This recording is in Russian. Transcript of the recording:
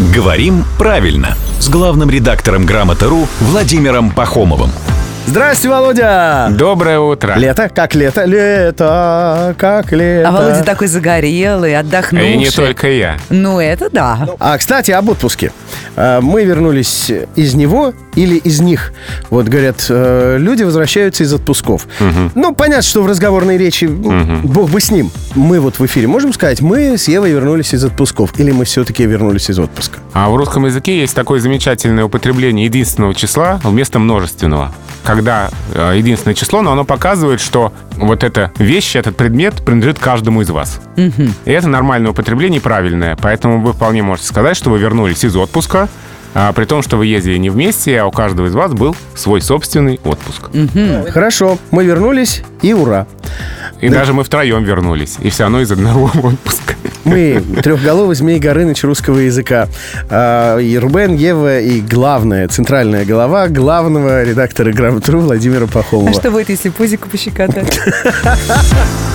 Говорим правильно с главным редактором Грамоты.ру Владимиром Пахомовым. Здрасте, Володя! Доброе утро. Лето, как лето, лето, как лето. А Володя такой загорелый, отдохнувший. И не только я. Ну, это да. А, кстати, об отпуске. А, Мы вернулись из него или из них. Вот, говорят, э, люди возвращаются из отпусков. Ну, понятно, что в разговорной речи м, бог бы с ним. Мы вот в эфире можем сказать, мы с Евой вернулись из отпусков. Или мы все-таки вернулись из отпуска. А в русском языке есть такое замечательное употребление единственного числа вместо множественного. Когда э, единственное число, но оно показывает, что вот эта вещь, этот предмет принадлежит каждому из вас. И это нормальное употребление, и правильное. Поэтому вы вполне можете сказать, что вы вернулись из отпуска, а, при том, что вы ездили не вместе, а у каждого из вас был свой собственный отпуск. Хорошо, мы вернулись, и ура. И даже мы втроем вернулись. И все равно из одного отпуска. Мы трехголовый змей Горыныч русского языка. А, И Рубен, Ева и главная, центральная голова главного редактора Грамотру Владимира Пахомова. А что будет, если пузику пощекотать?